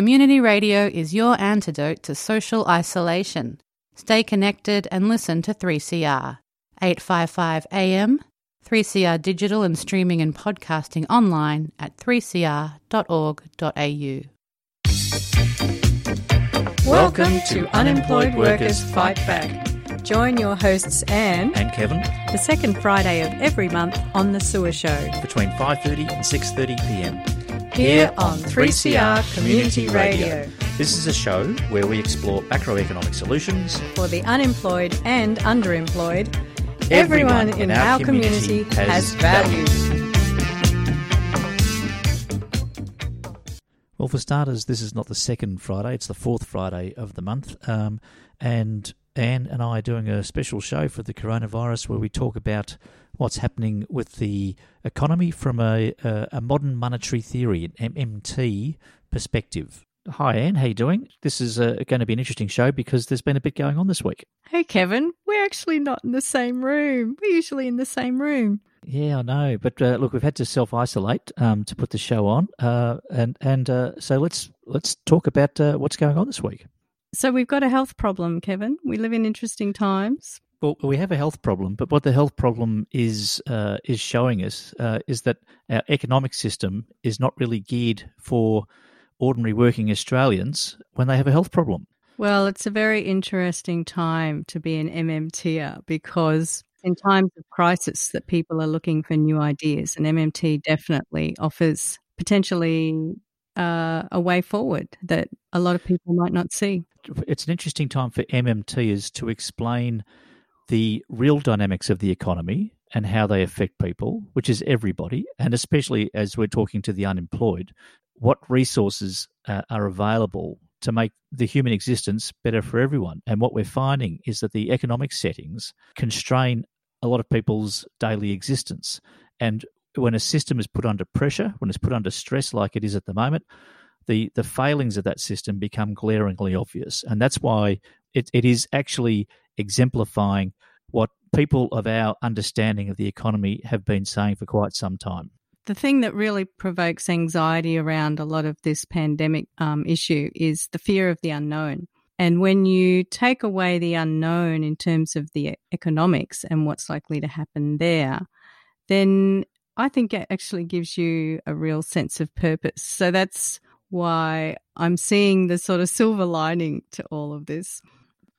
Community radio is your antidote to social isolation. Stay connected and listen to 3CR. 855 AM, 3CR digital and streaming and podcasting online at 3cr.org.au. Welcome to Unemployed Workers Fight Back. Join your hosts Anne and Kevin the second Friday of every month on the Sewer Show between 5:30 and 6:30 p.m. here on 3CR Community Radio This is a show where we explore macroeconomic solutions. for the unemployed and underemployed. Everyone, in, our, community, has value. Well, for starters, this is not the second Friday; it's the fourth Friday of the month, um, and Anne and I are doing a special show for the coronavirus where we talk about what's happening with the economy from a, a, a modern monetary theory, an MMT perspective. Hi, Anne. How you doing? This is uh, going to be an interesting show because there's been a bit going on this week. Hey, Kevin, we're actually not in the same room. We're usually in the same room. Yeah, I know, but uh, look, we've had to self isolate um, to put the show on, uh, and and uh, so let's let's talk about uh, what's going on this week. So we've got a health problem, Kevin. We live in interesting times. Well, we have a health problem, but what the health problem is uh, is showing us uh, is that our economic system is not really geared for ordinary working Australians when they have a health problem. Well, it's a very interesting time to be an MMTer because in times of crisis that people are looking for new ideas and MMT definitely offers potentially uh, a way forward that a lot of people might not see. It's an interesting time for MMTs to explain the real dynamics of the economy and how they affect people, which is everybody, and especially as we're talking to the unemployed, what resources uh, are available to make the human existence better for everyone. And what we're finding is that the economic settings constrain a lot of people's daily existence. And when a system is put under pressure, when it's put under stress like it is at the moment, the, the failings of that system become glaringly obvious. And that's why it, it is actually exemplifying what people of our understanding of the economy have been saying for quite some time. The thing that really provokes anxiety around a lot of this pandemic um, issue is the fear of the unknown. And when you take away the unknown in terms of the economics and what's likely to happen there, then I think it actually gives you a real sense of purpose. So that's why I'm seeing the sort of silver lining to all of this.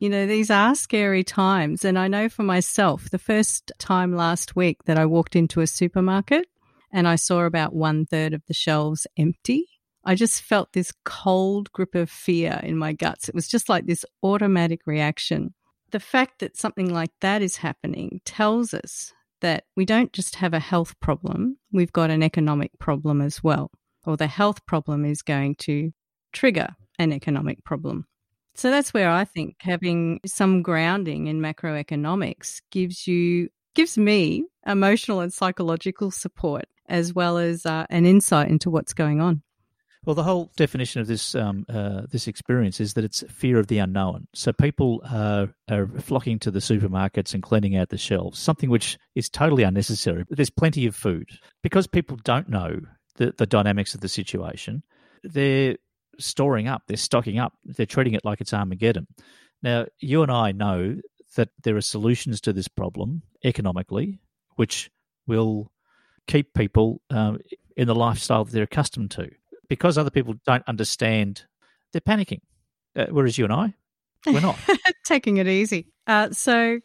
You know, these are scary times. And I know for myself, the first time last week that I walked into a supermarket and I saw about one third of the shelves empty, I just felt this cold grip of fear in my guts. It was just like this automatic reaction. The fact that something like that is happening tells us that we don't just have a health problem, we've got an economic problem as well. Or the health problem is going to trigger an economic problem. So that's where I think having some grounding in macroeconomics gives you gives me emotional and psychological support as well as uh, an insight into what's going on. Well, the whole definition of this um, uh, this experience is that it's fear of the unknown. So people are flocking to the supermarkets and cleaning out the shelves, something which is totally unnecessary. There's plenty of food because people don't know the, the dynamics of the situation. They're storing up, they're stocking up, they're treating it like it's Armageddon. Now, you and I know that there are solutions to this problem economically, which will keep people um, in the lifestyle that they're accustomed to. Because other people don't understand, they're panicking. Uh, whereas you and I, we're not. Taking it easy. Uh, so,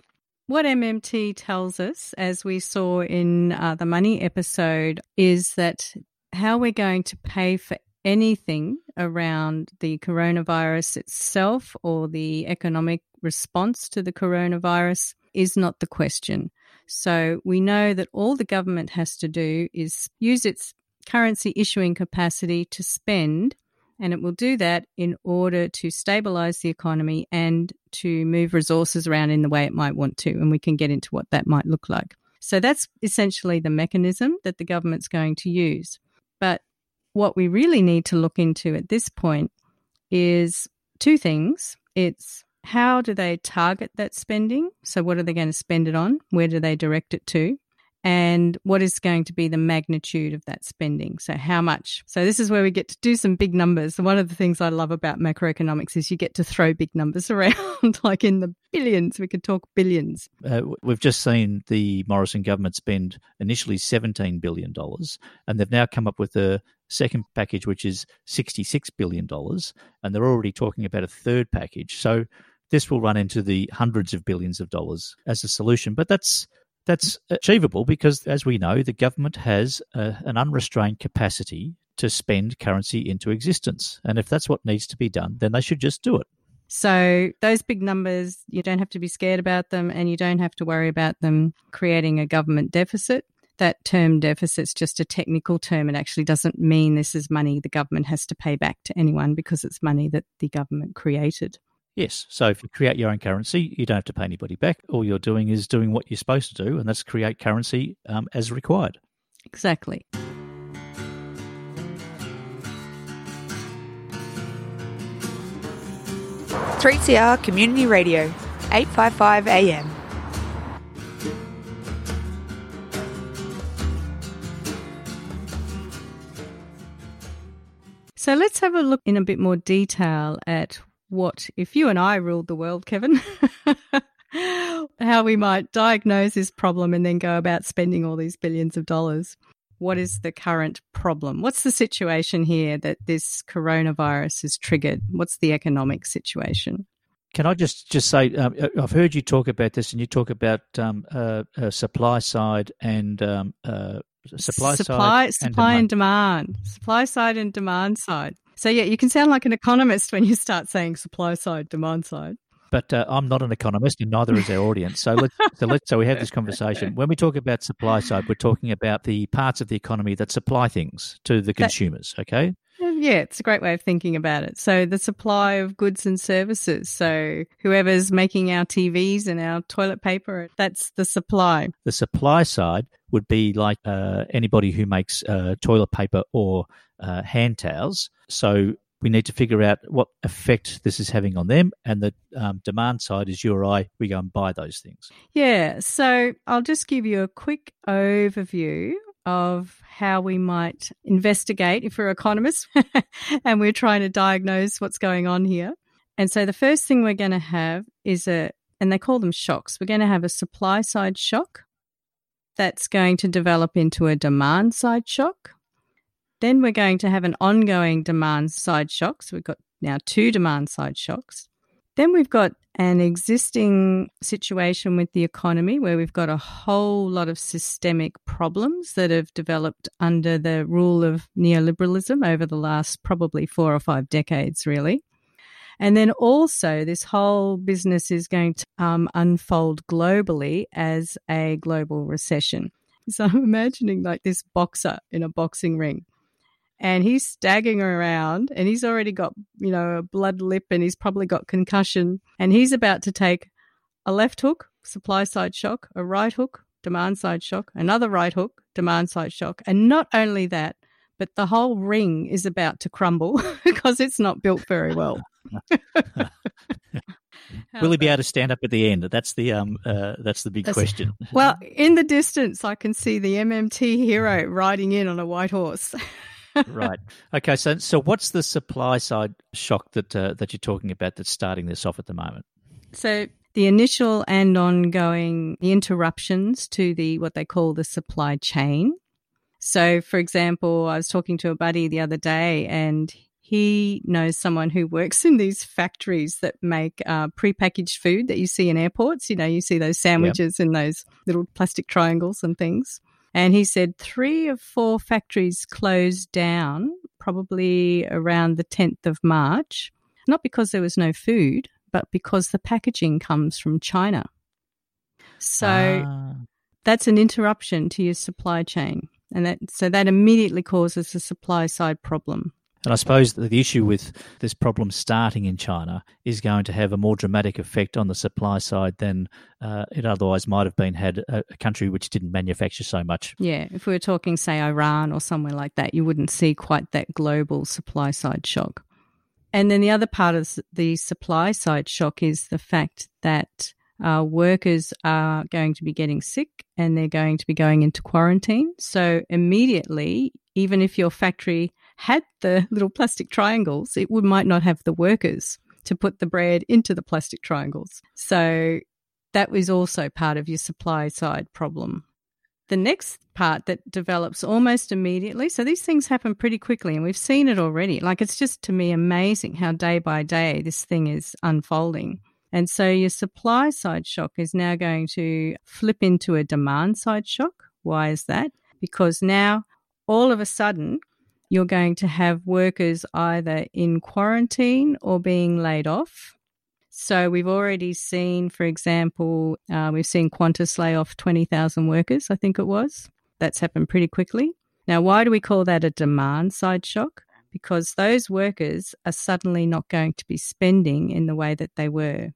what MMT tells us, as we saw in uh, the money episode, is that how we're going to pay for anything around the coronavirus itself or the economic response to the coronavirus is not the question. So we know that all the government has to do is use its currency issuing capacity to spend, and it will do that in order to stabilize the economy and to move resources around in the way it might want to. And we can get into what that might look like. So that's essentially the mechanism that the government's going to use. But what we really need to look into at this point is two things. It's how do they target that spending? So, what are they going to spend it on? Where do they direct it to? And what is going to be the magnitude of that spending. So, how much? So, this is where we get to do some big numbers. one of the things I love about macroeconomics is you get to throw big numbers around, like in the billions. We could talk billions. Uh, we've just seen the Morrison government spend initially $17 billion, and they've now come up with a second package, which is $66 billion, and they're already talking about a third package. So, this will run into the hundreds of billions of dollars as a solution. But that's that's achievable because, as we know, the government has a, an unrestrained capacity to spend currency into existence. And if that's what needs to be done, then they should just do it. So, those big numbers, you don't have to be scared about them and you don't have to worry about them creating a government deficit. That term deficit's just a technical term. It actually doesn't mean this is money the government has to pay back to anyone because it's money that the government created. Yes. So if you create your own currency, you don't have to pay anybody back. All you're doing is doing what you're supposed to do, and that's create currency um, as required. Exactly. Three CR Community Radio, eight five five AM. So let's have a look in a bit more detail at what if you and I ruled the world, Kevin, how we might diagnose this problem and then go about spending all these billions of dollars. What is the current problem? What's the situation here that this coronavirus has triggered? What's the economic situation? Can I just just say um, uh, I've heard you talk about this, and you talk about um, uh, uh, supply side and um, uh, supply, supply side, supply and and demand, supply side and demand side. So yeah, you can sound like an economist when you start saying supply side, demand side. But uh, I'm not an economist, and neither is our audience. So let's so let's so we have this conversation. When we talk about supply side, we're talking about the parts of the economy that supply things to the consumers. Okay. Yeah, it's a great way of thinking about it. So the supply of goods and services. So whoever's making our TVs and our toilet paper, that's the supply. The supply side would be like uh, anybody who makes uh, toilet paper or uh, hand towels. So we need to figure out what effect this is having on them. And the um, demand side is you or I, we go and buy those things. Yeah. So I'll just give you a quick overview of how we might investigate if we're economists and we're trying to diagnose what's going on here. And so the first thing we're going to have is a, and they call them shocks. We're going to have a supply side shock that's going to develop into a demand side shock. Then we're going to have an ongoing demand side shock. So we've got now two demand side shocks. Then we've got an existing situation with the economy where we've got a whole lot of systemic problems that have developed under the rule of neoliberalism over the last probably four or five decades, really. And then also, this whole business is going to um, unfold globally as a global recession. So I'm imagining like this boxer in a boxing ring and he's staggering around and he's already got, you know, a blood lip and he's probably got concussion and he's about to take a left hook, supply side shock, a right hook, demand side shock, another right hook, demand side shock. And not only that, but the whole ring is about to crumble because it's not built very well. Will he be able to stand up at the end? That's the um uh, that's the big that's, question. Well, in the distance, I can see the MMT hero riding in on a white horse right. Okay. So, so what's the supply side shock that uh, that you're talking about that's starting this off at the moment? So the initial and ongoing interruptions to the what they call the supply chain. So, for example, I was talking to a buddy the other day, and he knows someone who works in these factories that make uh, prepackaged food that you see in airports. You know, you see those sandwiches yep. in those little plastic triangles and things. And he said three of four factories closed down probably around the 10th of March, not because there was no food, but because the packaging comes from China. So ah. that's an interruption to your supply chain. And that, so that immediately causes a supply side problem. And I suppose the issue with this problem starting in China is going to have a more dramatic effect on the supply side than uh, it otherwise might have been had a, a, country which didn't manufacture so much. Yeah, if we were talking, say, Iran or somewhere like that, you wouldn't see quite that global supply side shock. And then the other part of the supply side shock is the fact that uh, workers are going to be getting sick and they're going to be going into quarantine. So immediately, even if your factory had the little plastic triangles, it would might not have the workers to put the bread into the plastic triangles. So that was also part of your supply side problem. The next part that develops almost immediately. So these things happen pretty quickly, and we've seen it already. Like it's just to me amazing how day by day this thing is unfolding. And so your supply side shock is now going to flip into a demand side shock. Why is that? Because now all of a sudden you're going to have workers either in quarantine or being laid off. So we've already seen, for example, uh, we've seen Qantas lay off 20,000 workers, I think it was. That's happened pretty quickly. Now, why do we call that a demand side shock? Because those workers are suddenly not going to be spending in the way that they were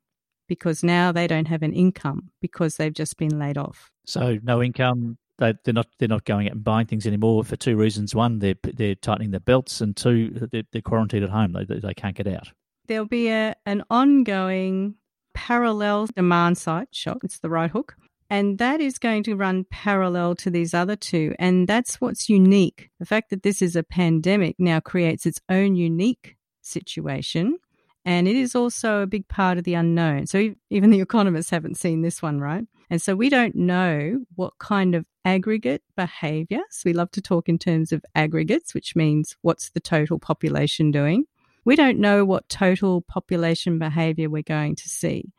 because now they don't have an income because they've just been laid off. So no income, they, are not they're not going out and buying things anymore for two reasons: one, they're they're tightening their belts, and two, they're, they're quarantined at home. They they can't get out. There'll be a an ongoing parallel demand side shock. It's the right hook. And that is going to run parallel to these other two. And that's what's unique. The fact that this is a pandemic now creates its own unique situation. And it is also a big part of the unknown. So even the economists haven't seen this one, right? And so we don't know what kind of aggregate behavior. So we love to talk in terms of aggregates, which means what's the total population doing. We don't know what total population behavior we're going to see,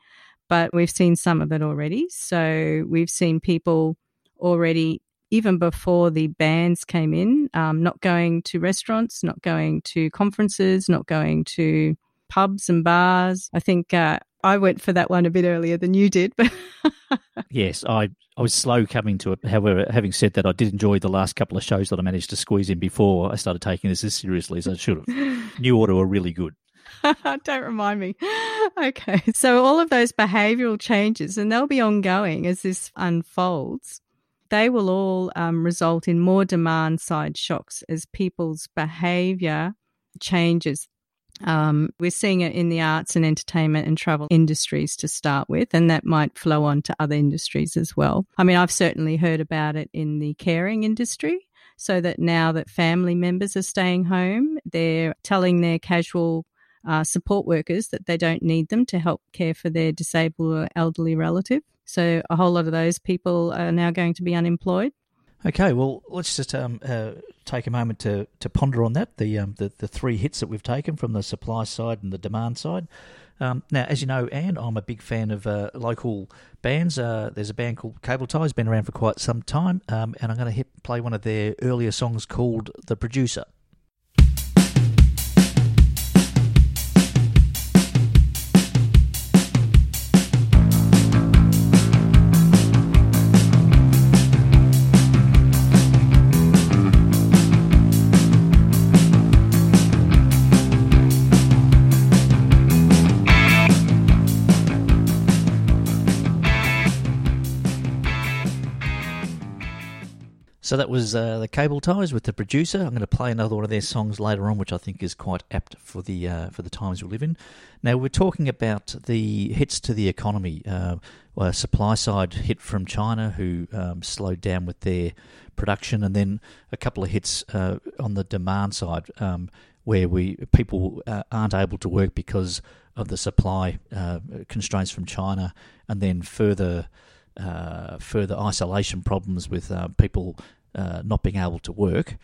but we've seen some of it already. So we've seen people already, even before the bans came in, um, not going to restaurants, not going to conferences, not going to pubs and bars. I think uh, I went for that one a bit earlier than you did. But yes, I I was slow coming to it. However, having said that, I did enjoy the last couple of shows that I managed to squeeze in before I started taking this as seriously as I should have. New Order were really good. Don't remind me. Okay, so all of those behavioural changes, and they'll be ongoing as this unfolds. They will all um, result in more demand side shocks as people's behaviour changes um, we're seeing it in the arts and entertainment and travel industries to start with, and that might flow on to other industries as well. I mean, I've certainly heard about it in the caring industry. So that now that family members are staying home, they're telling their casual uh, support workers that they don't need them to help care for their disabled or elderly relative. So a whole lot of those people are now going to be unemployed. Okay, well, let's just um, uh, take a moment to, to ponder on that the, um, the the three hits that we've taken from the supply side and the demand side. Um, now, as you know, Anne, I'm a big fan of uh, local bands. Uh, there's a band called Cable Ties, been around for quite some time, um, and I'm going to play one of their earlier songs called "The Producer." So that was uh, the Cable Ties with the producer. I'm going to play another one of their songs later on, which I think is quite apt for the uh, for the times we live in. Now we're talking about the hits to the economy. Uh, well, supply side hit from China, who um, slowed down with their production, and then a couple of hits uh, on the demand side, um, where we people uh, aren't able to work because of the supply uh, constraints from China, and then further. Uh, further isolation problems with uh, people uh, not being able to work.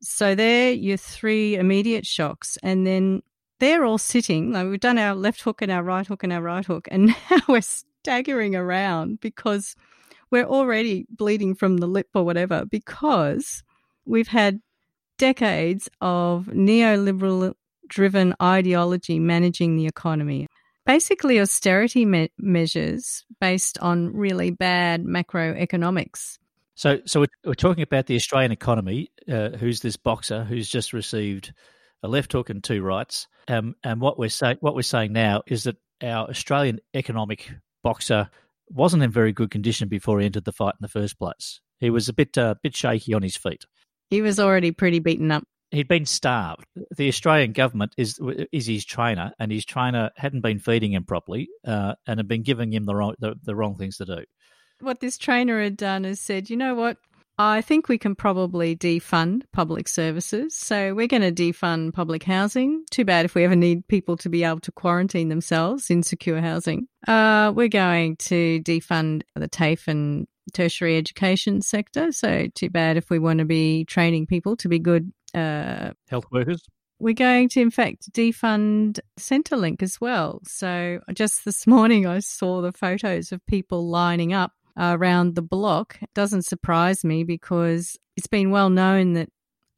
So there, your three immediate shocks, and then they're all sitting. Like we've done our left hook and our right hook and our right hook, and now we're staggering around because we're already bleeding from the lip or whatever because we've had decades of neoliberal driven ideology managing the economy. Basically, austerity me- measures based on really bad macroeconomics. So, so we're, we're talking about the Australian economy. Uh, who's this boxer who's just received a left hook and two rights? Um, and what we're saying, what we're saying now is that our Australian economic boxer wasn't in very good condition before he entered the fight in the first place. He was a bit, uh, bit shaky on his feet. He was already pretty beaten up. he'd been starved. The Australian government is is his trainer, and his trainer hadn't been feeding him properly, uh, and had been giving him the wrong the, the wrong things to do. What this trainer had done is said, you know what, I think we can probably defund public services. So we're going to defund public housing. Too bad if we ever need people to be able to quarantine themselves in secure housing. Uh, we're going to defund the TAFE and tertiary education sector. So too bad if we want to be training people to be good uh, health workers. We're going to, in fact, defund Centrelink as well. So just this morning, I saw the photos of people lining up around the block. Doesn't surprise me because it's been well known that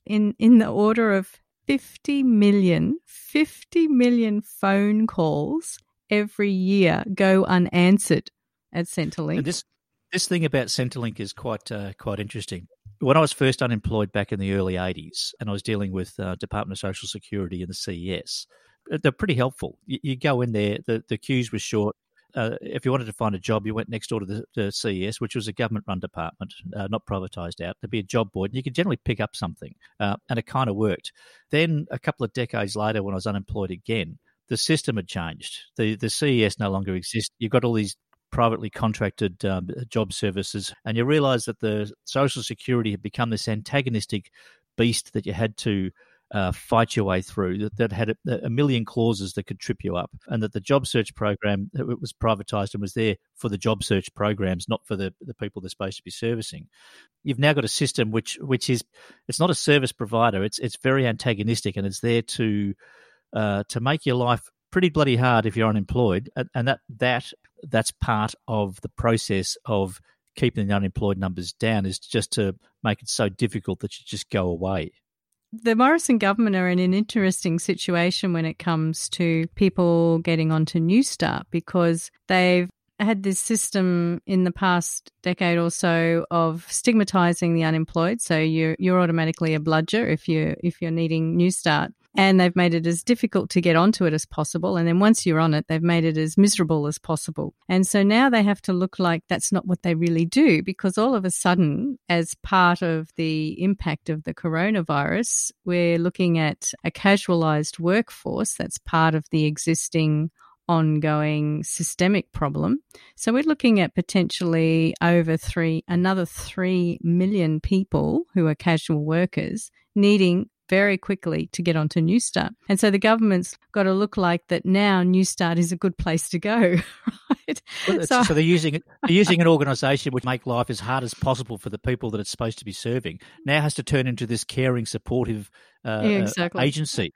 in in the order of 50 million 50 million phone calls every year go unanswered at Centrelink. And this this thing about Centrelink is quite uh, quite interesting. When I was first unemployed back in the early 80s and I was dealing with uh, Department of Social Security and the CES, uh, they're pretty helpful. You, you go in there, the, the queues were short uh, if you wanted to find a job, you went next door to the, the CES, which was a government-run department, uh, not privatised out. There'd be a job board, and you could generally pick up something, uh, and it kind of worked. Then a couple of decades later, when I was unemployed again, the system had changed. the The CES no longer exists. You've got all these privately contracted um, job services, and you realise that the Social Security had become this antagonistic beast that you had to uh, fight your way through that, that had a, a, million clauses that could trip you up, and that the job search program it was privatized and was there for the job search programs, not for the, the people they're supposed to be servicing. You've now got a system which which is it's not a service provider. It's it's very antagonistic, and it's there to uh, to make your life pretty bloody hard if you're unemployed, and, and that that that's part of the process of keeping the unemployed numbers down is just to make it so difficult that you just go away the Morrison government are in an interesting situation when it comes to people getting onto Newstart because they've had this system in the past decade or so of stigmatizing the unemployed. So you're you're automatically a bludger if you if you're needing Newstart and they've made it as difficult to get onto it as possible. And then once you're on it, they've made it as miserable as possible. And so now they have to look like that's not what they really do because all of a sudden, as part of the impact of the coronavirus, we're looking at a casualized workforce that's part of the existing ongoing systemic problem. So we're looking at potentially over three, another three million people who are casual workers needing very quickly to get onto Newstart. And so the government's got to look like that now Newstart is a good place to go, right? Well, so, so, they're using they're using an organisation which make life as hard as possible for the people that it's supposed to be serving. Now has to turn into this caring, supportive uh, yeah, exactly. agency.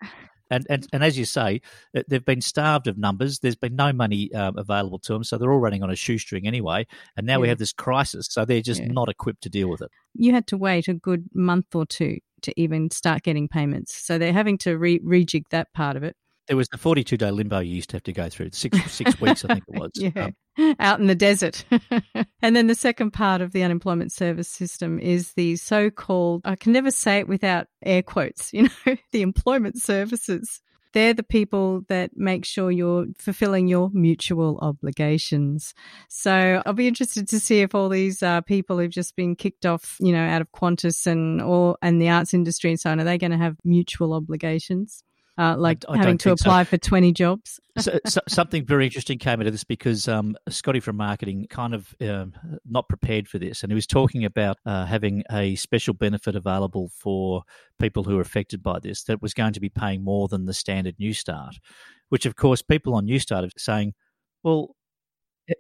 And, and and as you say, uh, they've been starved of numbers. There's been no money um, available to them, so they're all running on a shoestring anyway. And now yeah. we have this crisis, so they're just yeah. not equipped to deal with it. You had to wait a good month or two to even start getting payments. So they're having to re- rejig that part of it. There was the 42 day limbo you used to have to go through, six, six weeks, I think it was. yeah. Um, Out in the desert. and then the second part of the unemployment service system is the so called, I can never say it without air quotes, you know, the employment services they're the people that make sure you're fulfilling your mutual obligations. So I'll be interested to see if all these uh, people who've just been kicked off, you know, out of Qantas and or and the arts industry and so on, are they going to have mutual obligations? Uh, like I, I having to apply so. for 20 jobs. so, so, something very interesting came out of this because um, Scotty from marketing kind of um, not prepared for this. And he was talking about uh, having a special benefit available for people who are affected by this that was going to be paying more than the standard Newstart, which, of course, people on Newstart are saying, well,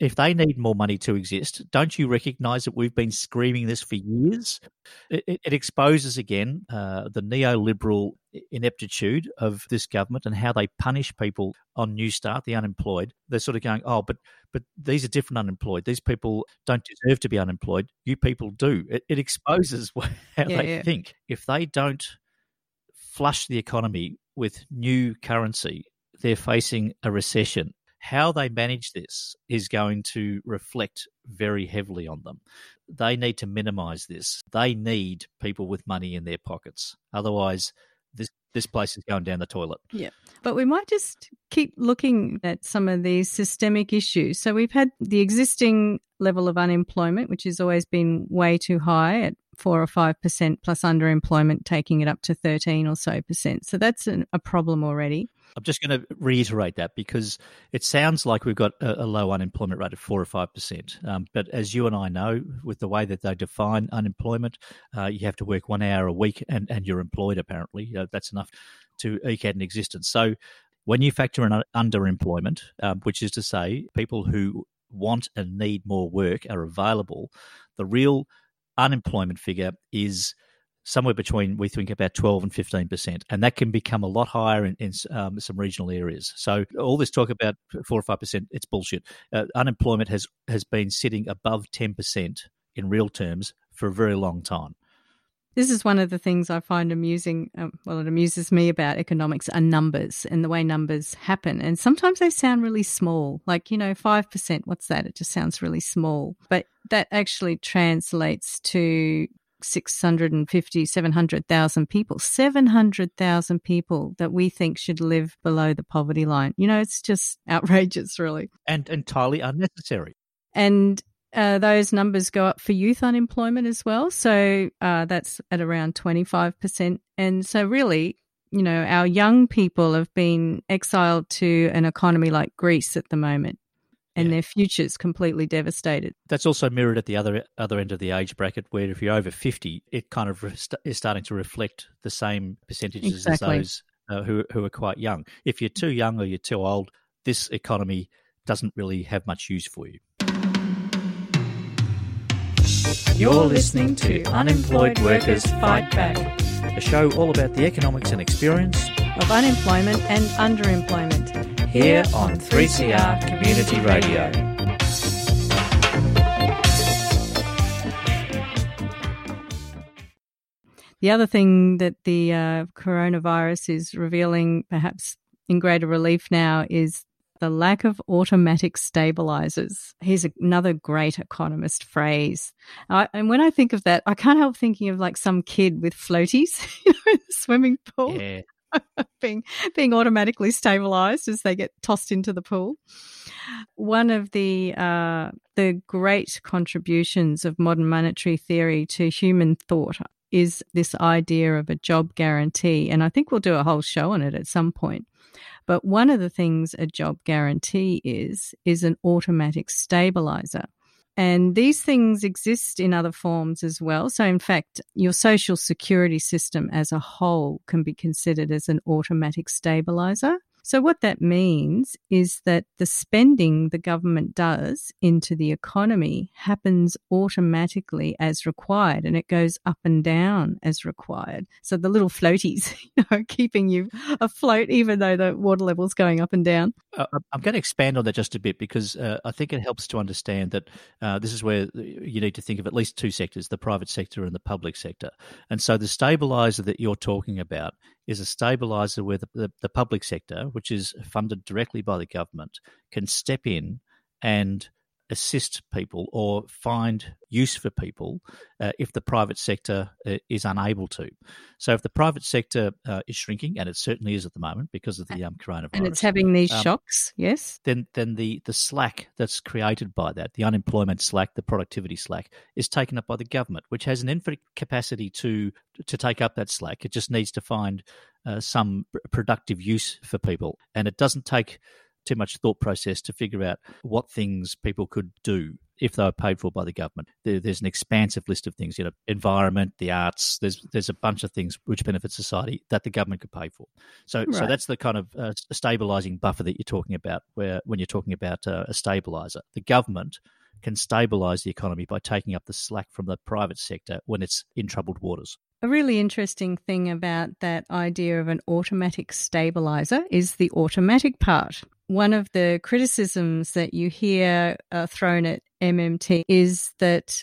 if they need more money to exist, don't you recognise that we've been screaming this for years? It, it exposes again uh, the neoliberal ineptitude of this government and how they punish people on Newstart, the unemployed. They're sort of going, oh, but but these are different unemployed. These people don't deserve to be unemployed. You people do. It, it exposes how yeah, they yeah. think. If they don't flush the economy with new currency, they're facing a recession how they manage this is going to reflect very heavily on them. They need to minimize this. They need people with money in their pockets. Otherwise, this this place is going down the toilet. Yeah. But we might just keep looking at some of these systemic issues. So we've had the existing level of unemployment, which has always been way too high at four or five percent plus underemployment taking it up to 13 or so percent. So that's an, a problem already. I'm just going to reiterate that because it sounds like we've got a, a low unemployment rate of four or five percent. Um, but as you and I know, with the way that they define unemployment, uh, you have to work one hour a week and, and you're employed, apparently. Uh, that's enough to eke out an existence. So when you factor in underemployment, um, which is to say people who want and need more work are available, the real unemployment figure is somewhere between we think about 12 and 15 percent and that can become a lot higher in, in um, some regional areas so all this talk about 4 or 5 percent it's bullshit uh, unemployment has has been sitting above 10 percent in real terms for a very long time this is one of the things I find amusing. Um, well, it amuses me about economics are numbers and the way numbers happen. And sometimes they sound really small, like, you know, 5%. What's that? It just sounds really small. But that actually translates to 650, 700,000 people, 700,000 people that we think should live below the poverty line. You know, it's just outrageous, really. And entirely unnecessary. And uh, those numbers go up for youth unemployment as well. So uh, that's at around 25%. And so, really, you know, our young people have been exiled to an economy like Greece at the moment. And yeah. their futures completely devastated. That's also mirrored at the other other end of the age bracket, where if you're over fifty, it kind of is starting to reflect the same percentages exactly. as those uh, who who are quite young. If you're too young or you're too old, this economy doesn't really have much use for you. You're listening to Unemployed Workers Fight Back, a show all about the economics and experience of unemployment and underemployment. Here on 3CR Community Radio. The other thing that the uh, coronavirus is revealing, perhaps in greater relief now, is the lack of automatic stabilizers. Here's another great economist phrase. and when I think of that, I can't help thinking of like some kid with floaties you know, in the swimming pool. Yeah. being being automatically stabilized as they get tossed into the pool. One of the uh, the great contributions of modern monetary theory to human thought is this idea of a job guarantee, and I think we'll do a whole show on it at some point. But one of the things a job guarantee is, is an automatic stabilizer. And these things exist in other forms as well. So, in fact, your social security system as a whole can be considered as an automatic stabilizer. So, what that means is that the spending the government does into the economy happens automatically as required and it goes up and down as required. So, the little floaties, you know, keeping you afloat even though the water level's going up and down. Uh, I'm going to expand on that just a bit because uh, I think it helps to understand that uh, this is where you need to think of at least two sectors the private sector and the public sector. And so, the stabilizer that you're talking about is a stabilizer where the, the, the, public sector, which is funded directly by the government, can step in and assist people or find use for people uh, if the private sector uh, is unable to. So, if the private sector uh, is shrinking, and it certainly is at the moment because of the um, coronavirus, and it's having these um, shocks, yes, then then the the slack that's created by that, the unemployment slack, the productivity slack, is taken up by the government, which has an infinite capacity to to take up that slack. It just needs to find uh, some productive use for people, and it doesn't take too much thought process to figure out what things people could do if they were paid for by the government. There, there's an expansive list of things, you know, environment, the arts. There's there's a bunch of things which benefit society that the government could pay for. So right. so that's the kind of uh, stabilizing buffer that you're talking about, where when you're talking about uh, a stabilizer, the government can stabilize the economy by taking up the slack from the private sector when it's in troubled waters. A really interesting thing about that idea of an automatic stabilizer is the automatic part one of the criticisms that you hear uh, thrown at MMT is that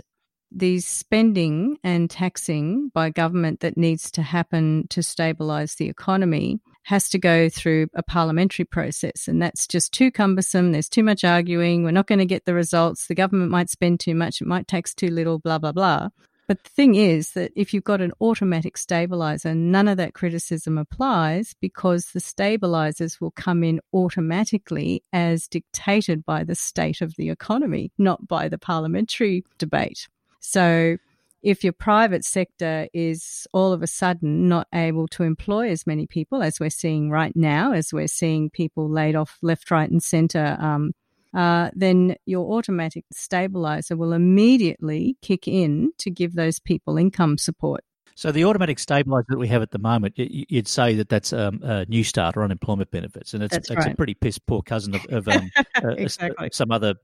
the spending and taxing by government that needs to happen to stabilise the economy has to go through a parliamentary process. And that's just too cumbersome. There's too much arguing. We're not going to get the results. The government might spend too much. It might tax too little, blah, blah, blah. But the thing is that if you've got an automatic stabilizer, none of that criticism applies because the stabilizers will come in automatically as dictated by the state of the economy, not by the parliamentary debate. So if your private sector is all of a sudden not able to employ as many people as we're seeing right now, as we're seeing people laid off left, right, and centre um, uh, then your automatic stabilizer will immediately kick in to give those people income support. So the automatic stabiliser that we have at the moment, you'd say that that's um, a Newstart or unemployment benefits, and it's, it's right. a pretty piss poor cousin of, of um, uh, some other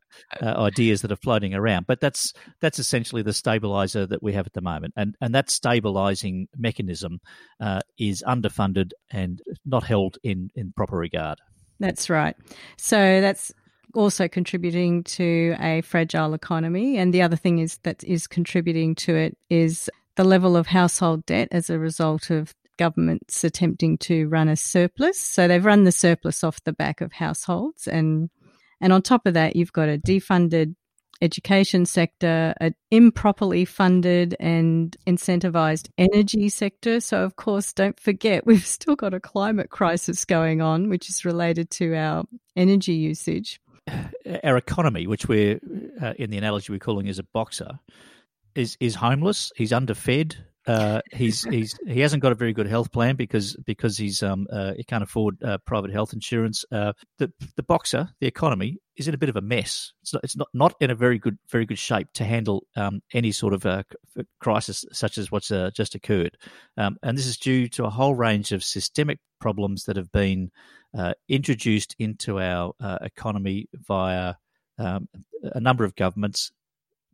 uh, ideas that are floating around. But that's that's essentially the stabiliser that we have at the moment, and and that stabilising mechanism uh, is underfunded and not held in in proper regard. That's right. So that's also contributing to a fragile economy. And the other thing is that is contributing to it is the level of household debt as a result of governments attempting to run a surplus. So they've run the surplus off the back of households and and on top of that you've got a defunded education sector, an improperly funded and incentivized energy sector. So, of course, don't forget, we've still got a climate crisis going on, which is related to our energy usage our economy, which we're uh, in the analogy we're calling as a boxer, is is homeless. He's underfed. Uh, he's he's he hasn't got a very good health plan because because he's um uh, he can't afford uh, private health insurance. Uh, the the boxer, the economy, is in a bit of a mess. It's not it's not, not in a very good very good shape to handle um, any sort of uh, crisis such as what's uh, just occurred, um, and this is due to a whole range of systemic problems that have been uh, introduced into our uh, economy via um, a number of governments.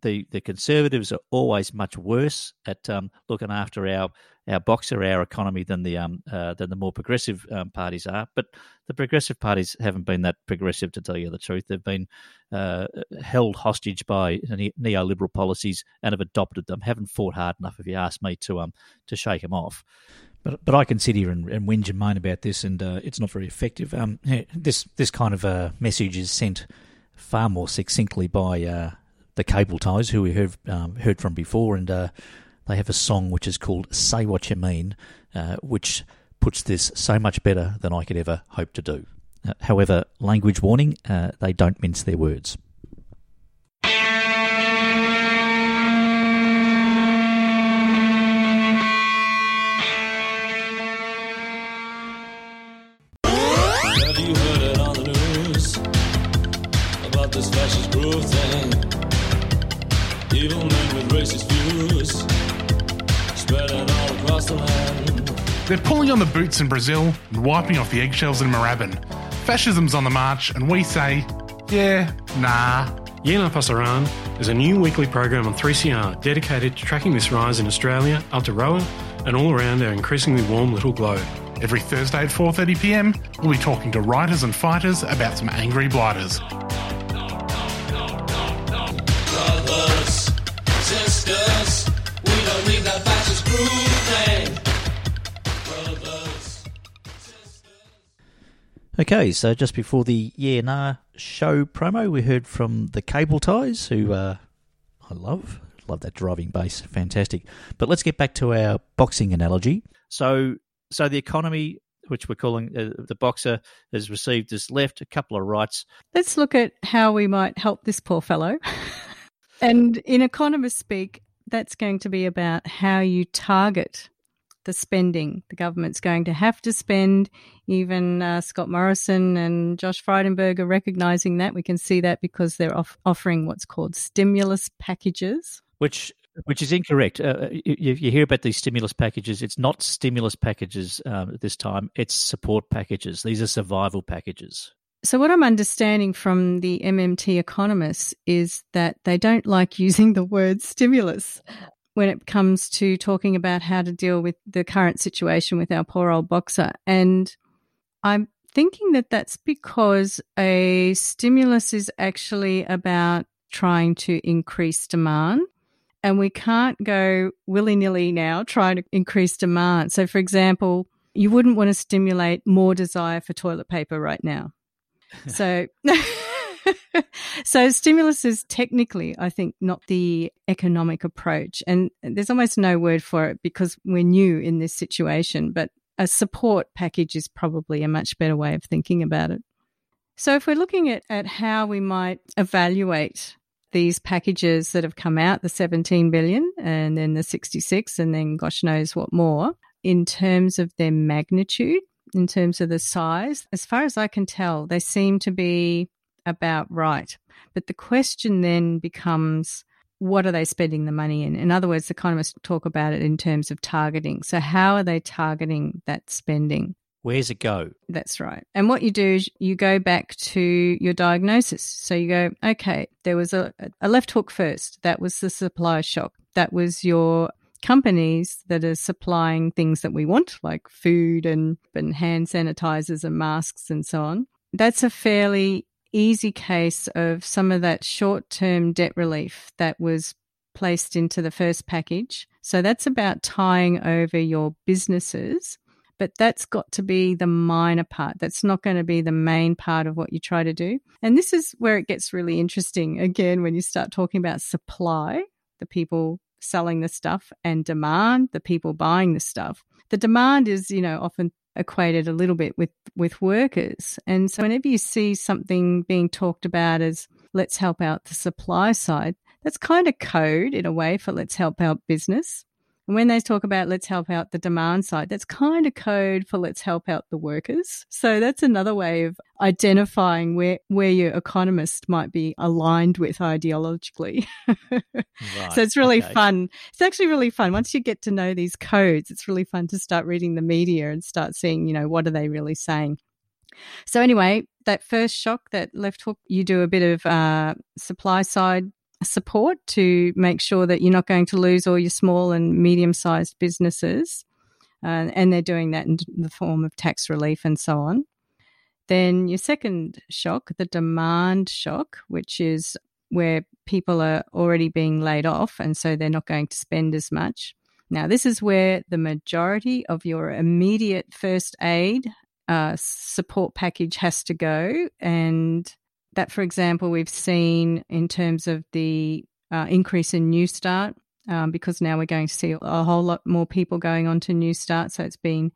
The the Conservatives are always much worse at um, looking after our our boxer, our economy than the um uh, than the more progressive um, parties are. But the progressive parties haven't been that progressive, to tell you the truth. They've been uh, held hostage by neoliberal policies and have adopted them. Haven't fought hard enough, if you ask me, to um to shake them off. But but I can sit here and, and whinge and moan about this, and uh, it's not very effective. Um, this this kind of uh, message is sent far more succinctly by uh, the Cable Ties, who we heard um, heard from before, and uh, they have a song which is called "Say What You Mean," uh, which puts this so much better than I could ever hope to do. Uh, however, language warning: they don't mince their words. They're pulling on the boots in Brazil and wiping off the eggshells in Moorabbin. Fascism's on the march, and we say, yeah, nah. Yeah Nah Pasaran is a new weekly program on 3CR dedicated to tracking this rise in Australia, Aotearoa, and all around our increasingly warm little globe. Every Thursday at 4.30pm, we'll be talking to writers and fighters about some angry blighters. Brothers, sisters, we don't need that fascist groove Okay, so just before the Yeah Nah show promo, we heard from the Cable Ties, who uh, I love. Love that driving bass, fantastic. But let's get back to our boxing analogy. So, so the economy, which we're calling uh, the boxer, has received this left, a couple of rights. Let's look at how we might help this poor fellow. and in economist speak, that's going to be about how you target the spending. The government's going to have to spend. Even uh, Scott Morrison and Josh Frydenberg are recognizing that. We can see that because they're off- offering what's called stimulus packages. Which which is incorrect. Uh, you, you, hear about these stimulus packages. It's not stimulus packages um, this time. It's support packages. These are survival packages. So, what I'm understanding from the MMT economists is that they don't like using the word stimulus when it comes to talking about how to deal with the current situation with our poor old boxer. And I'm thinking that that's because a stimulus is actually about trying to increase demand. And we can't go willy nilly now trying to increase demand. So, for example, you wouldn't want to stimulate more desire for toilet paper right now. So, so stimulus is technically, I think, not the economic approach. And there's almost no word for it because we're new in this situation, but a support package is probably a much better way of thinking about it. So if we're looking at, at how we might evaluate these packages that have come out, the 17 billion and then the 66 and then gosh knows what more, in terms of their magnitude, in terms of the size, as far as I can tell, they seem to be about right. But the question then becomes what are they spending the money in? In other words, economists talk about it in terms of targeting. So, how are they targeting that spending? Where's it go? That's right. And what you do is you go back to your diagnosis. So you go, okay, there was a, a left hook first. That was the supply shock. That was your companies that are supplying things that we want, like food and, and hand sanitizers and masks and so on. That's a fairly easy case of some of that short term debt relief that was placed into the first package. So that's about tying over your businesses, but that's got to be the minor part. That's not going to be the main part of what you try to do. And this is where it gets really interesting again when you start talking about supply, the people selling the stuff, and demand, the people buying the stuff. The demand is, you know, often equated a little bit with with workers. And so whenever you see something being talked about as let's help out the supply side, that's kind of code in a way for let's help out business. And when they talk about let's help out the demand side, that's kind of code for let's help out the workers. So that's another way of identifying where, where your economist might be aligned with ideologically. right, so it's really okay. fun. It's actually really fun. Once you get to know these codes, it's really fun to start reading the media and start seeing, you know, what are they really saying? So anyway, that first shock, that left hook, you do a bit of uh, supply side support to make sure that you're not going to lose all your small and medium sized businesses. Uh, and they're doing that in the form of tax relief and so on. Then your second shock, the demand shock, which is where people are already being laid off and so they're not going to spend as much. Now, this is where the majority of your immediate first aid uh, support package has to go. And that, for example, we've seen in terms of the uh, increase in Newstart, um, because now we're going to see a whole lot more people going on to Newstart. So it's been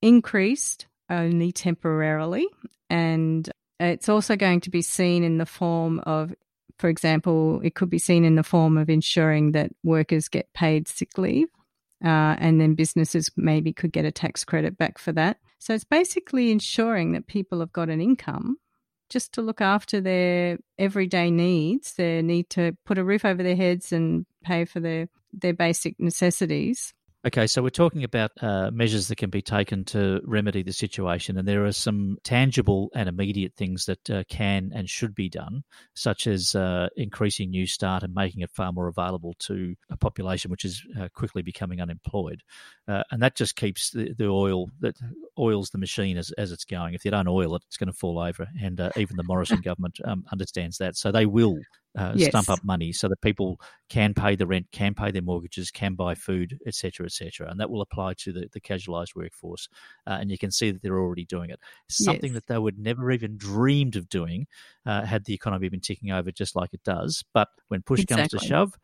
increased only temporarily. And it's also going to be seen in the form of, for example, it could be seen in the form of ensuring that workers get paid sick leave. Uh, and then businesses maybe could get a tax credit back for that. So it's basically ensuring that people have got an income just to look after their everyday needs, their need to put a roof over their heads and pay for their, their basic necessities. Okay, so we're talking about uh, measures that can be taken to remedy the situation, and there are some tangible and immediate things that uh, can and should be done, such as uh, increasing Newstart and making it far more available to a population which is uh, quickly becoming unemployed, uh, and that just keeps the, the, oil that oils the machine as, as it's going. If you don't oil it, it's going to fall over, and uh, even the Morrison government um, understands that, so they will uh, yes. stump up money so that people can pay the rent, can pay their mortgages, can buy food, etc., etc. And that will apply to the, the casualised workforce. Uh, and you can see that they're already doing it. Something yes. that they would never even dreamed of doing uh, had the economy been ticking over just like it does. But when push exactly. comes to shove,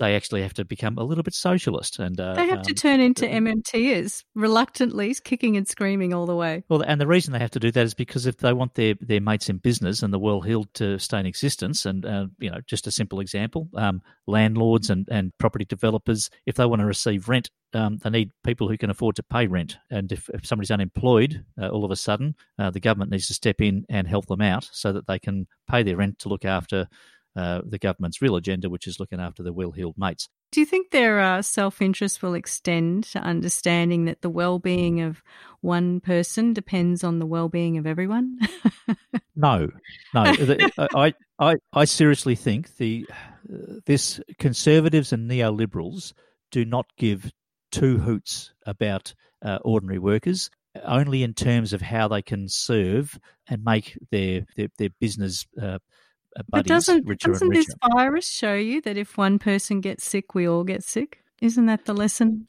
they actually have to become a little bit socialist, and uh, they have um, to turn into MMTers reluctantly, kicking and screaming all the way. Well, and the reason they have to do that is because if they want their, their mates in business and the world healed to stay in existence, and uh, you know, just a simple example, um, landlords and, and property developers, if they want to receive rent, um, they need people who can afford to pay rent. And if, if somebody's unemployed, uh, all of a sudden, uh, the government needs to step in and help them out so that they can pay their rent to look after uh, the government's real agenda, which is looking after the well heeled mates. Do you think their uh, self interest will extend to understanding that the well being of one person depends on the well being of everyone? no, no. I, I, I seriously think the uh, this conservatives and neoliberals do not give two hoots about uh, ordinary workers only in terms of how they can serve and make their their, their business uh, uh, but doesn't doesn't this virus show you that if one person gets sick, we all get sick? Isn't that the lesson?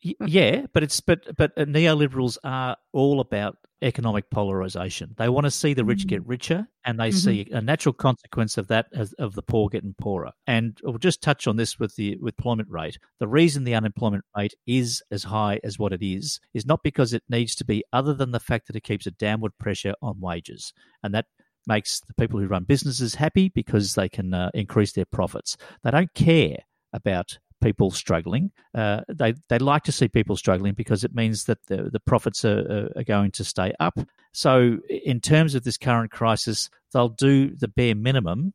yeah, but it's but but uh, neoliberals are all about economic polarization. They want to see the rich get richer, and they mm-hmm. see a natural consequence of that as, of the poor getting poorer. And we'll just touch on this with the with employment rate. The reason the unemployment rate is as high as what it is is not because it needs to be, other than the fact that it keeps a downward pressure on wages, and that makes the people who run businesses happy because they can uh, increase their profits. They don't care about people struggling. Uh, they they like to see people struggling because it means that the the profits are, are going to stay up. So in terms of this current crisis, they'll do the bare minimum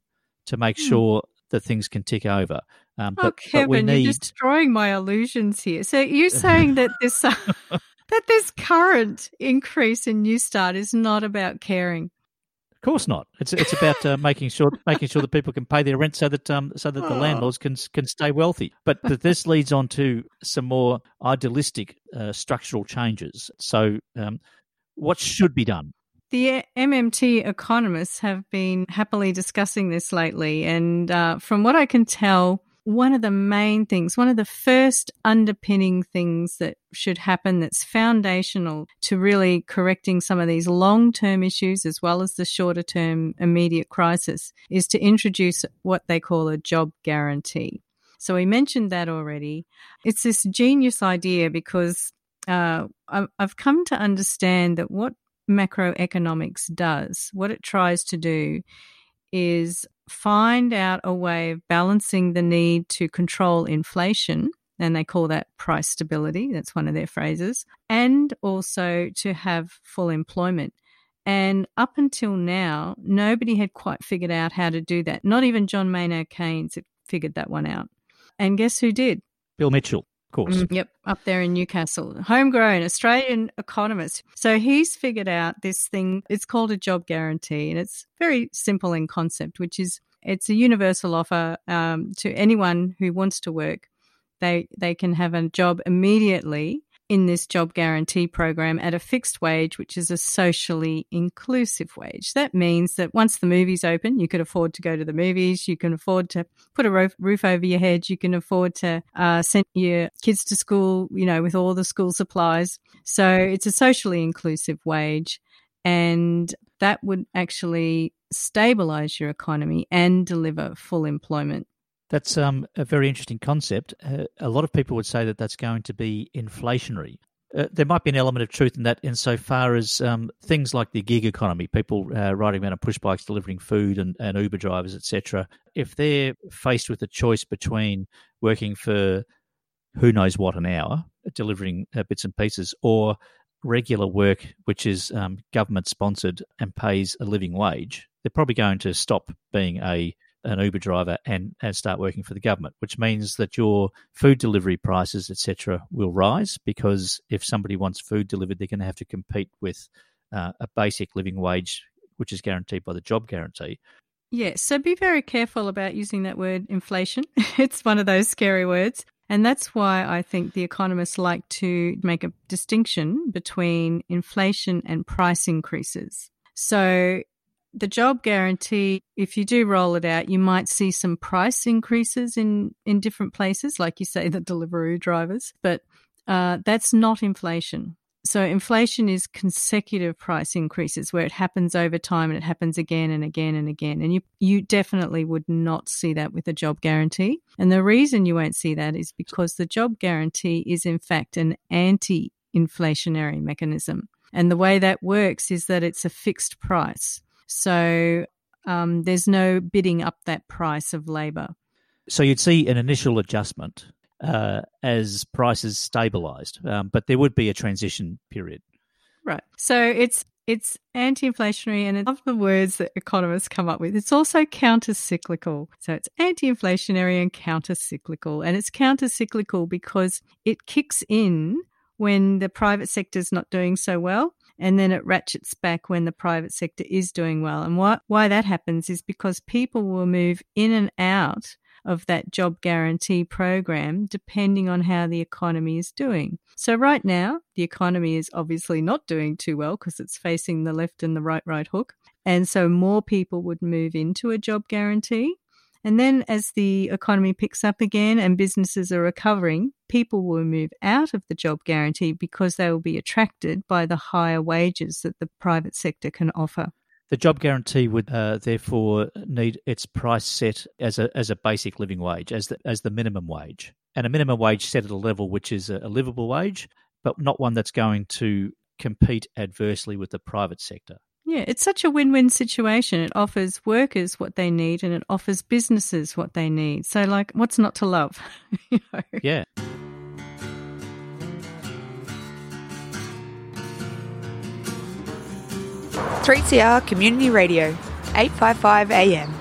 to make hmm. sure that things can tick over. Um, oh, Kevin, but need... you're destroying my illusions here. So you're saying that this uh, that this current increase in Newstart is not about caring. Of course not. It's it's about uh, making sure making sure that people can pay their rent so that um so that the landlords can can stay wealthy. But, but this leads on to some more idealistic uh, structural changes. So, um, what should be done? The MMT economists have been happily discussing this lately, and uh, from what I can tell, one of the main things, one of the first underpinning things that should happen that's foundational to really correcting some of these long term issues as well as the shorter term immediate crisis is to introduce what they call a job guarantee. So we mentioned that already. It's this genius idea because uh, I've come to understand that what macroeconomics does, what it tries to do, is find out a way of balancing the need to control inflation. And they call that price stability. That's one of their phrases. And also to have full employment. And up until now, nobody had quite figured out how to do that. Not even John Maynard Keynes had figured that one out. And guess who did? Bill Mitchell course. Mm, yep, up there in Newcastle. Homegrown Australian economist. So he's figured out this thing. It's called a job guarantee, and it's very simple in concept, which is it's a universal offer um, to anyone who wants to work. They they can have a job immediately in this job guarantee program at a fixed wage, which is a socially inclusive wage. That means that once the movies open, you could afford to go to the movies, you can afford to put a roof, over your head, you can afford to uh, send your kids to school, you know, with all the school supplies. So it's a socially inclusive wage. And that would actually stabilize your economy and deliver full employment. That's um, a very interesting concept. Uh, a lot of people would say that that's going to be inflationary. Uh, there might be an element of truth in that insofar as um, things like the gig economy, people uh, riding around on push bikes delivering food and, and Uber drivers, etc. If they're faced with a choice between working for who knows what an hour, delivering uh, bits and pieces, or regular work which is um, government sponsored and pays a living wage, they're probably going to stop being a an Uber driver and, and start working for the government, which means that your food delivery prices, etc., will rise because if somebody wants food delivered, they're going to have to compete with uh, a basic living wage, which is guaranteed by the job guarantee. Yes, so be very careful about using that word inflation. it's one of those scary words. And that's why I think the economists like to make a distinction between inflation and price increases. So the job guarantee, if you do roll it out, you might see some price increases in, in different places, like you say, the delivery drivers, but uh, that's not inflation. So inflation is consecutive price increases where it happens over time and it happens again and again and again. And you, you definitely would not see that with a job guarantee. And the reason you won't see that is because the job guarantee is in fact an anti inflationary mechanism. And the way that works is that it's a fixed price. So um, there's no bidding up that price of labour. So you'd see an initial adjustment uh, as prices stabilised, um, but there would be a transition period. Right. So it's it's anti-inflationary, and of the words that economists come up with, it's also counter-cyclical. So it's anti-inflationary and counter-cyclical, and it's counter-cyclical because it kicks in when the private sector is not doing so well and then it ratchets back when the private sector is doing well. And why, why that happens is because people will move in and out of that job guarantee program depending on how the economy is doing. So right now, the economy is obviously not doing too well because it's facing the left and the right right hook. And so more people would move into a job guarantee And then as the economy picks up again and businesses are recovering, people will move out of the job guarantee because they will be attracted by the higher wages that the private sector can offer. The job guarantee would uh, therefore need its price set as a as a basic living wage, as the, as the minimum wage, and a minimum wage set at a level which is a, a livable wage, but not one that's going to compete adversely with the private sector. Yeah, it's such a win win situation. It offers workers what they need and it offers businesses what they need. So, like, what's not to love? you know? Yeah. Three CR Community Radio, eight five five AM.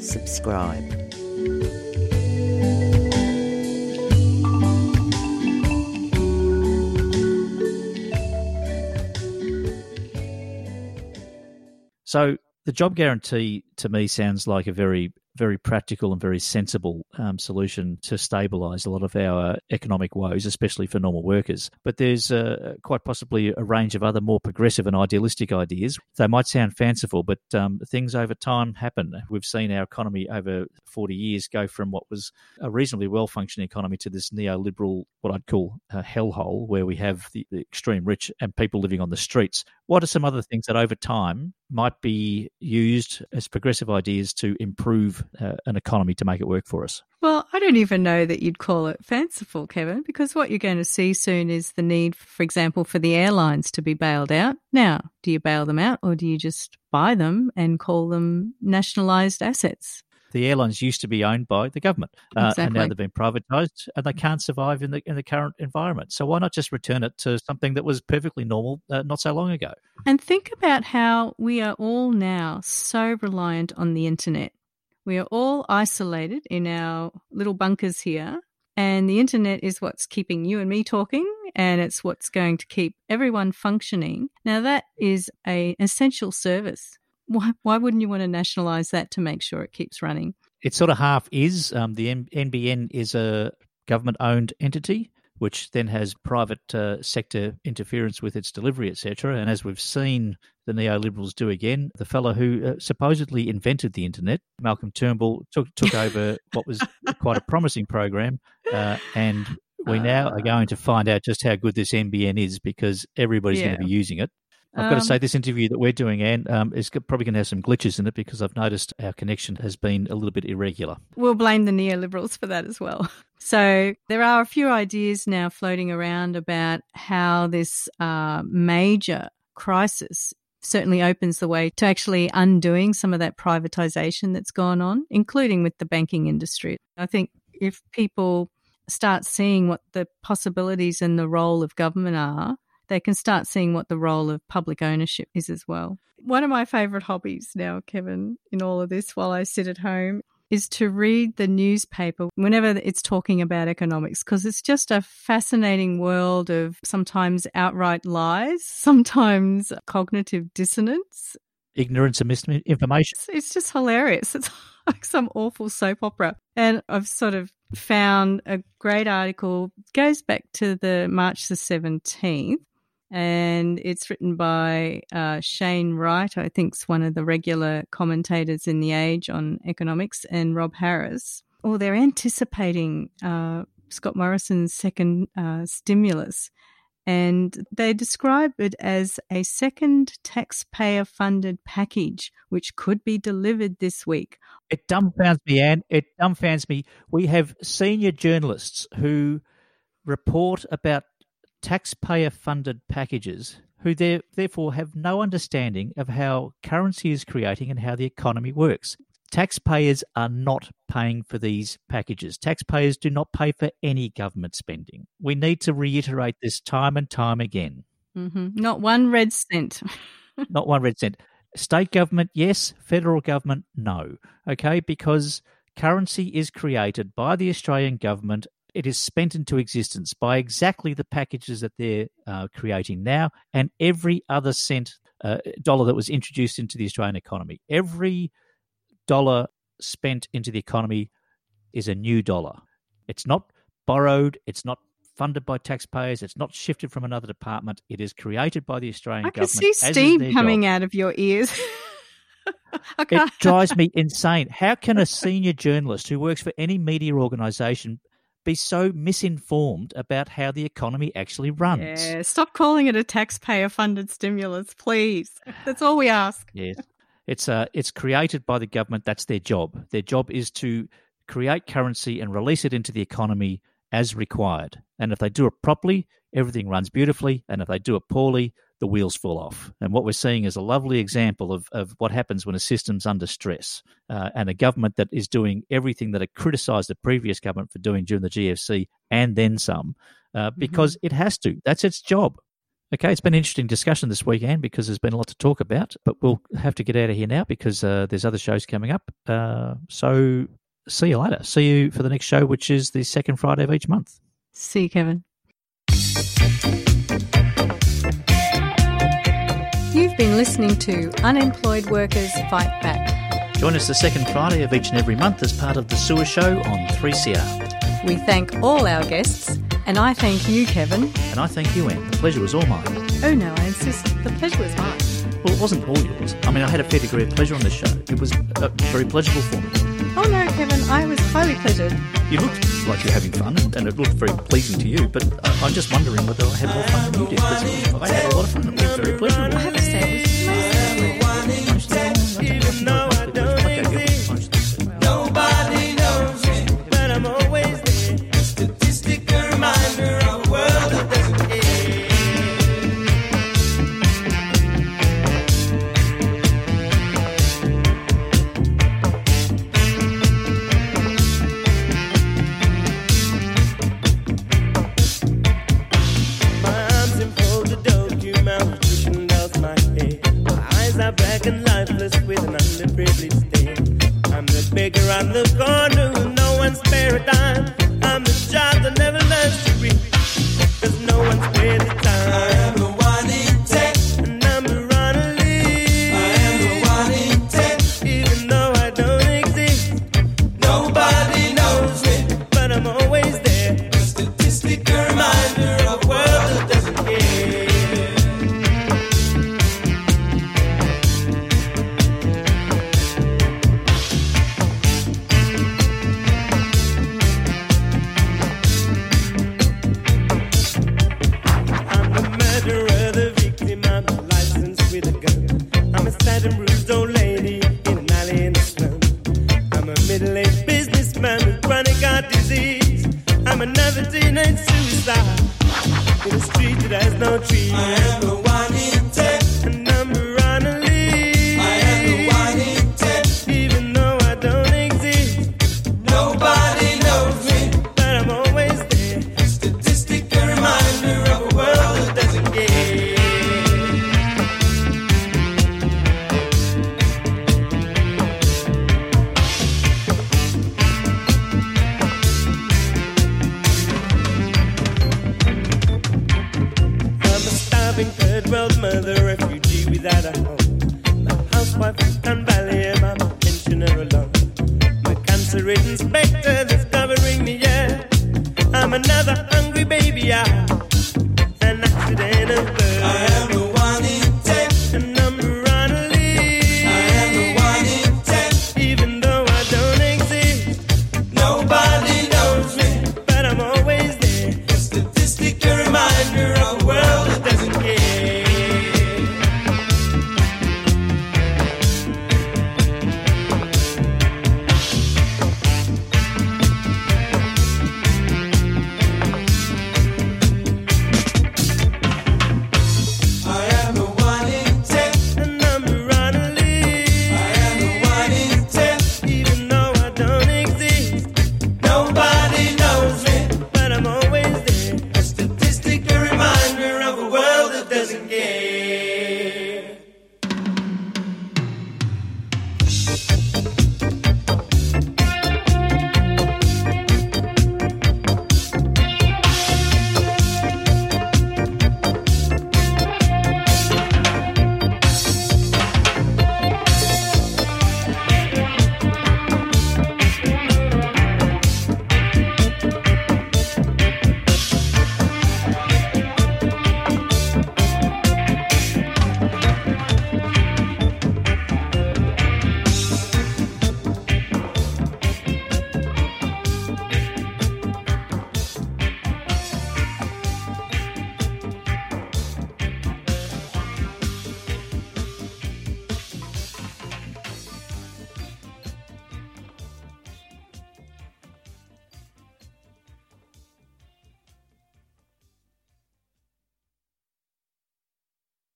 subscribe. So the job guarantee to me sounds like a very very practical and very sensible um, solution to stabilise a lot of our economic woes, especially for normal workers. But there's uh, quite possibly a range of other more progressive and idealistic ideas. They might sound fanciful, but um, things over time happen. We've seen our economy over 40 years go from what was a reasonably well functioning economy to this neoliberal, what I'd call a hellhole, where we have the, the extreme rich and people living on the streets. What are some other things that over time might be used as progressive ideas to improve uh, an economy to make it work for us. Well, I don't even know that you'd call it fanciful, Kevin, because what you're going to see soon is the need, for example, for the airlines to be bailed out. Now, do you bail them out or do you just buy them and call them nationalised assets? The airlines used to be owned by the government, uh, exactly. and now they've been privatised, and they can't survive in the in the current environment. So why not just return it to something that was perfectly normal uh, not so long ago? And think about how we are all now so reliant on the internet. We are all isolated in our little bunkers here, and the internet is what's keeping you and me talking, and it's what's going to keep everyone functioning. Now, that is a essential service. Why, why wouldn't you want to nationalize that to make sure it keeps running? It sort of half is. Um, the NBN is a government owned entity which then has private uh, sector interference with its delivery, etc. And as we've seen the neoliberals do again, the fellow who uh, supposedly invented the internet, Malcolm Turnbull, took took over what was quite a promising program, uh, and we now are going to find out just how good this NBN is because everybody's yeah. going to be using it. I've got to say, um, this interview that we're doing, Anne, um, is probably going to have some glitches in it because I've noticed our connection has been a little bit irregular. We'll blame the neoliberals for that as well. So there are a few ideas now floating around about how this uh, major crisis certainly opens the way to actually undoing some of that privatization that's gone on, including with the banking industry. I think if people start seeing what the possibilities and the role of government are, they can start seeing what the role of public ownership is as well. One of my favorite hobbies now, Kevin, in all of this while I sit at home is to read the newspaper whenever it's talking about economics because it's just a fascinating world of sometimes outright lies, sometimes cognitive dissonance, ignorance and misinformation. It's, it's just hilarious. It's like some awful soap opera. And I've sort of found a great article, goes back to the March the 17th, and it's written by uh, Shane Wright, I think, is one of the regular commentators in The Age on economics, and Rob Harris. Or oh, they're anticipating uh, Scott Morrison's second uh, stimulus, and they describe it as a second taxpayer funded package which could be delivered this week. It dumbfounds me, Anne. It dumbfounds me. We have senior journalists who report about taxpayer funded packages who therefore have no understanding of how currency is creating and how the economy works. Taxpayers are not paying for these packages. Taxpayers do not pay for any government spending. We need to reiterate this time and time again. hmm Not one red cent. not one red cent. State government, yes. Federal government, no. Okay, because currency is created by the Australian government. It is spent into existence by exactly the packages that they're uh, creating now, and every other cent uh, dollar that was introduced into the Australian economy. Every dollar spent into the economy is a new dollar. It's not borrowed. It's not funded by taxpayers. It's not shifted from another department. It is created by the Australian government. I can see steam coming job. out of your ears. It drives me insane. How can a senior journalist who works for any media organisation be so misinformed about how the economy actually runs? Yeah, stop calling it a taxpayer funded stimulus, please. That's all we ask. Yes. It's uh it's created by the government. That's their job. Their job is to create currency and release it into the economy as required. And if they do it properly, everything runs beautifully. And if they do it poorly, the wheels fall off. And what we're seeing is a lovely example of, of what happens when a system's under stress. Uh, and a government that is doing everything that it criticised the previous government for doing during the GFC and then some, uh, because it has to. That's its job. Okay, it's been an interesting discussion this weekend because there's been a lot to talk about, but we'll have to get out of here now because uh, there's other shows coming up. Uh, so see you later. See you for the next show, which is the second Friday of each month. See you, Kevin. Been listening to Unemployed Workers Fight Back. Join us the second Friday of each and every month as part of the Sewer Show on 3CR. We thank all our guests, and I thank you, Kevin. And I thank you, Anne. The pleasure was all mine. Oh no, I insist, the pleasure was mine. Well, it wasn't all yours. I mean, I had a fair degree of pleasure on the show. It was uh, very pleasurable for me. Oh no, Kevin, I was highly pleasured. You looked like you're having fun, and it looked very pleasing to you, but I- I'm just wondering whether I had more fun than you did. I had a lot of fun. It was very pleasurable. The on the corner who no one spare a dime. I'm the child that never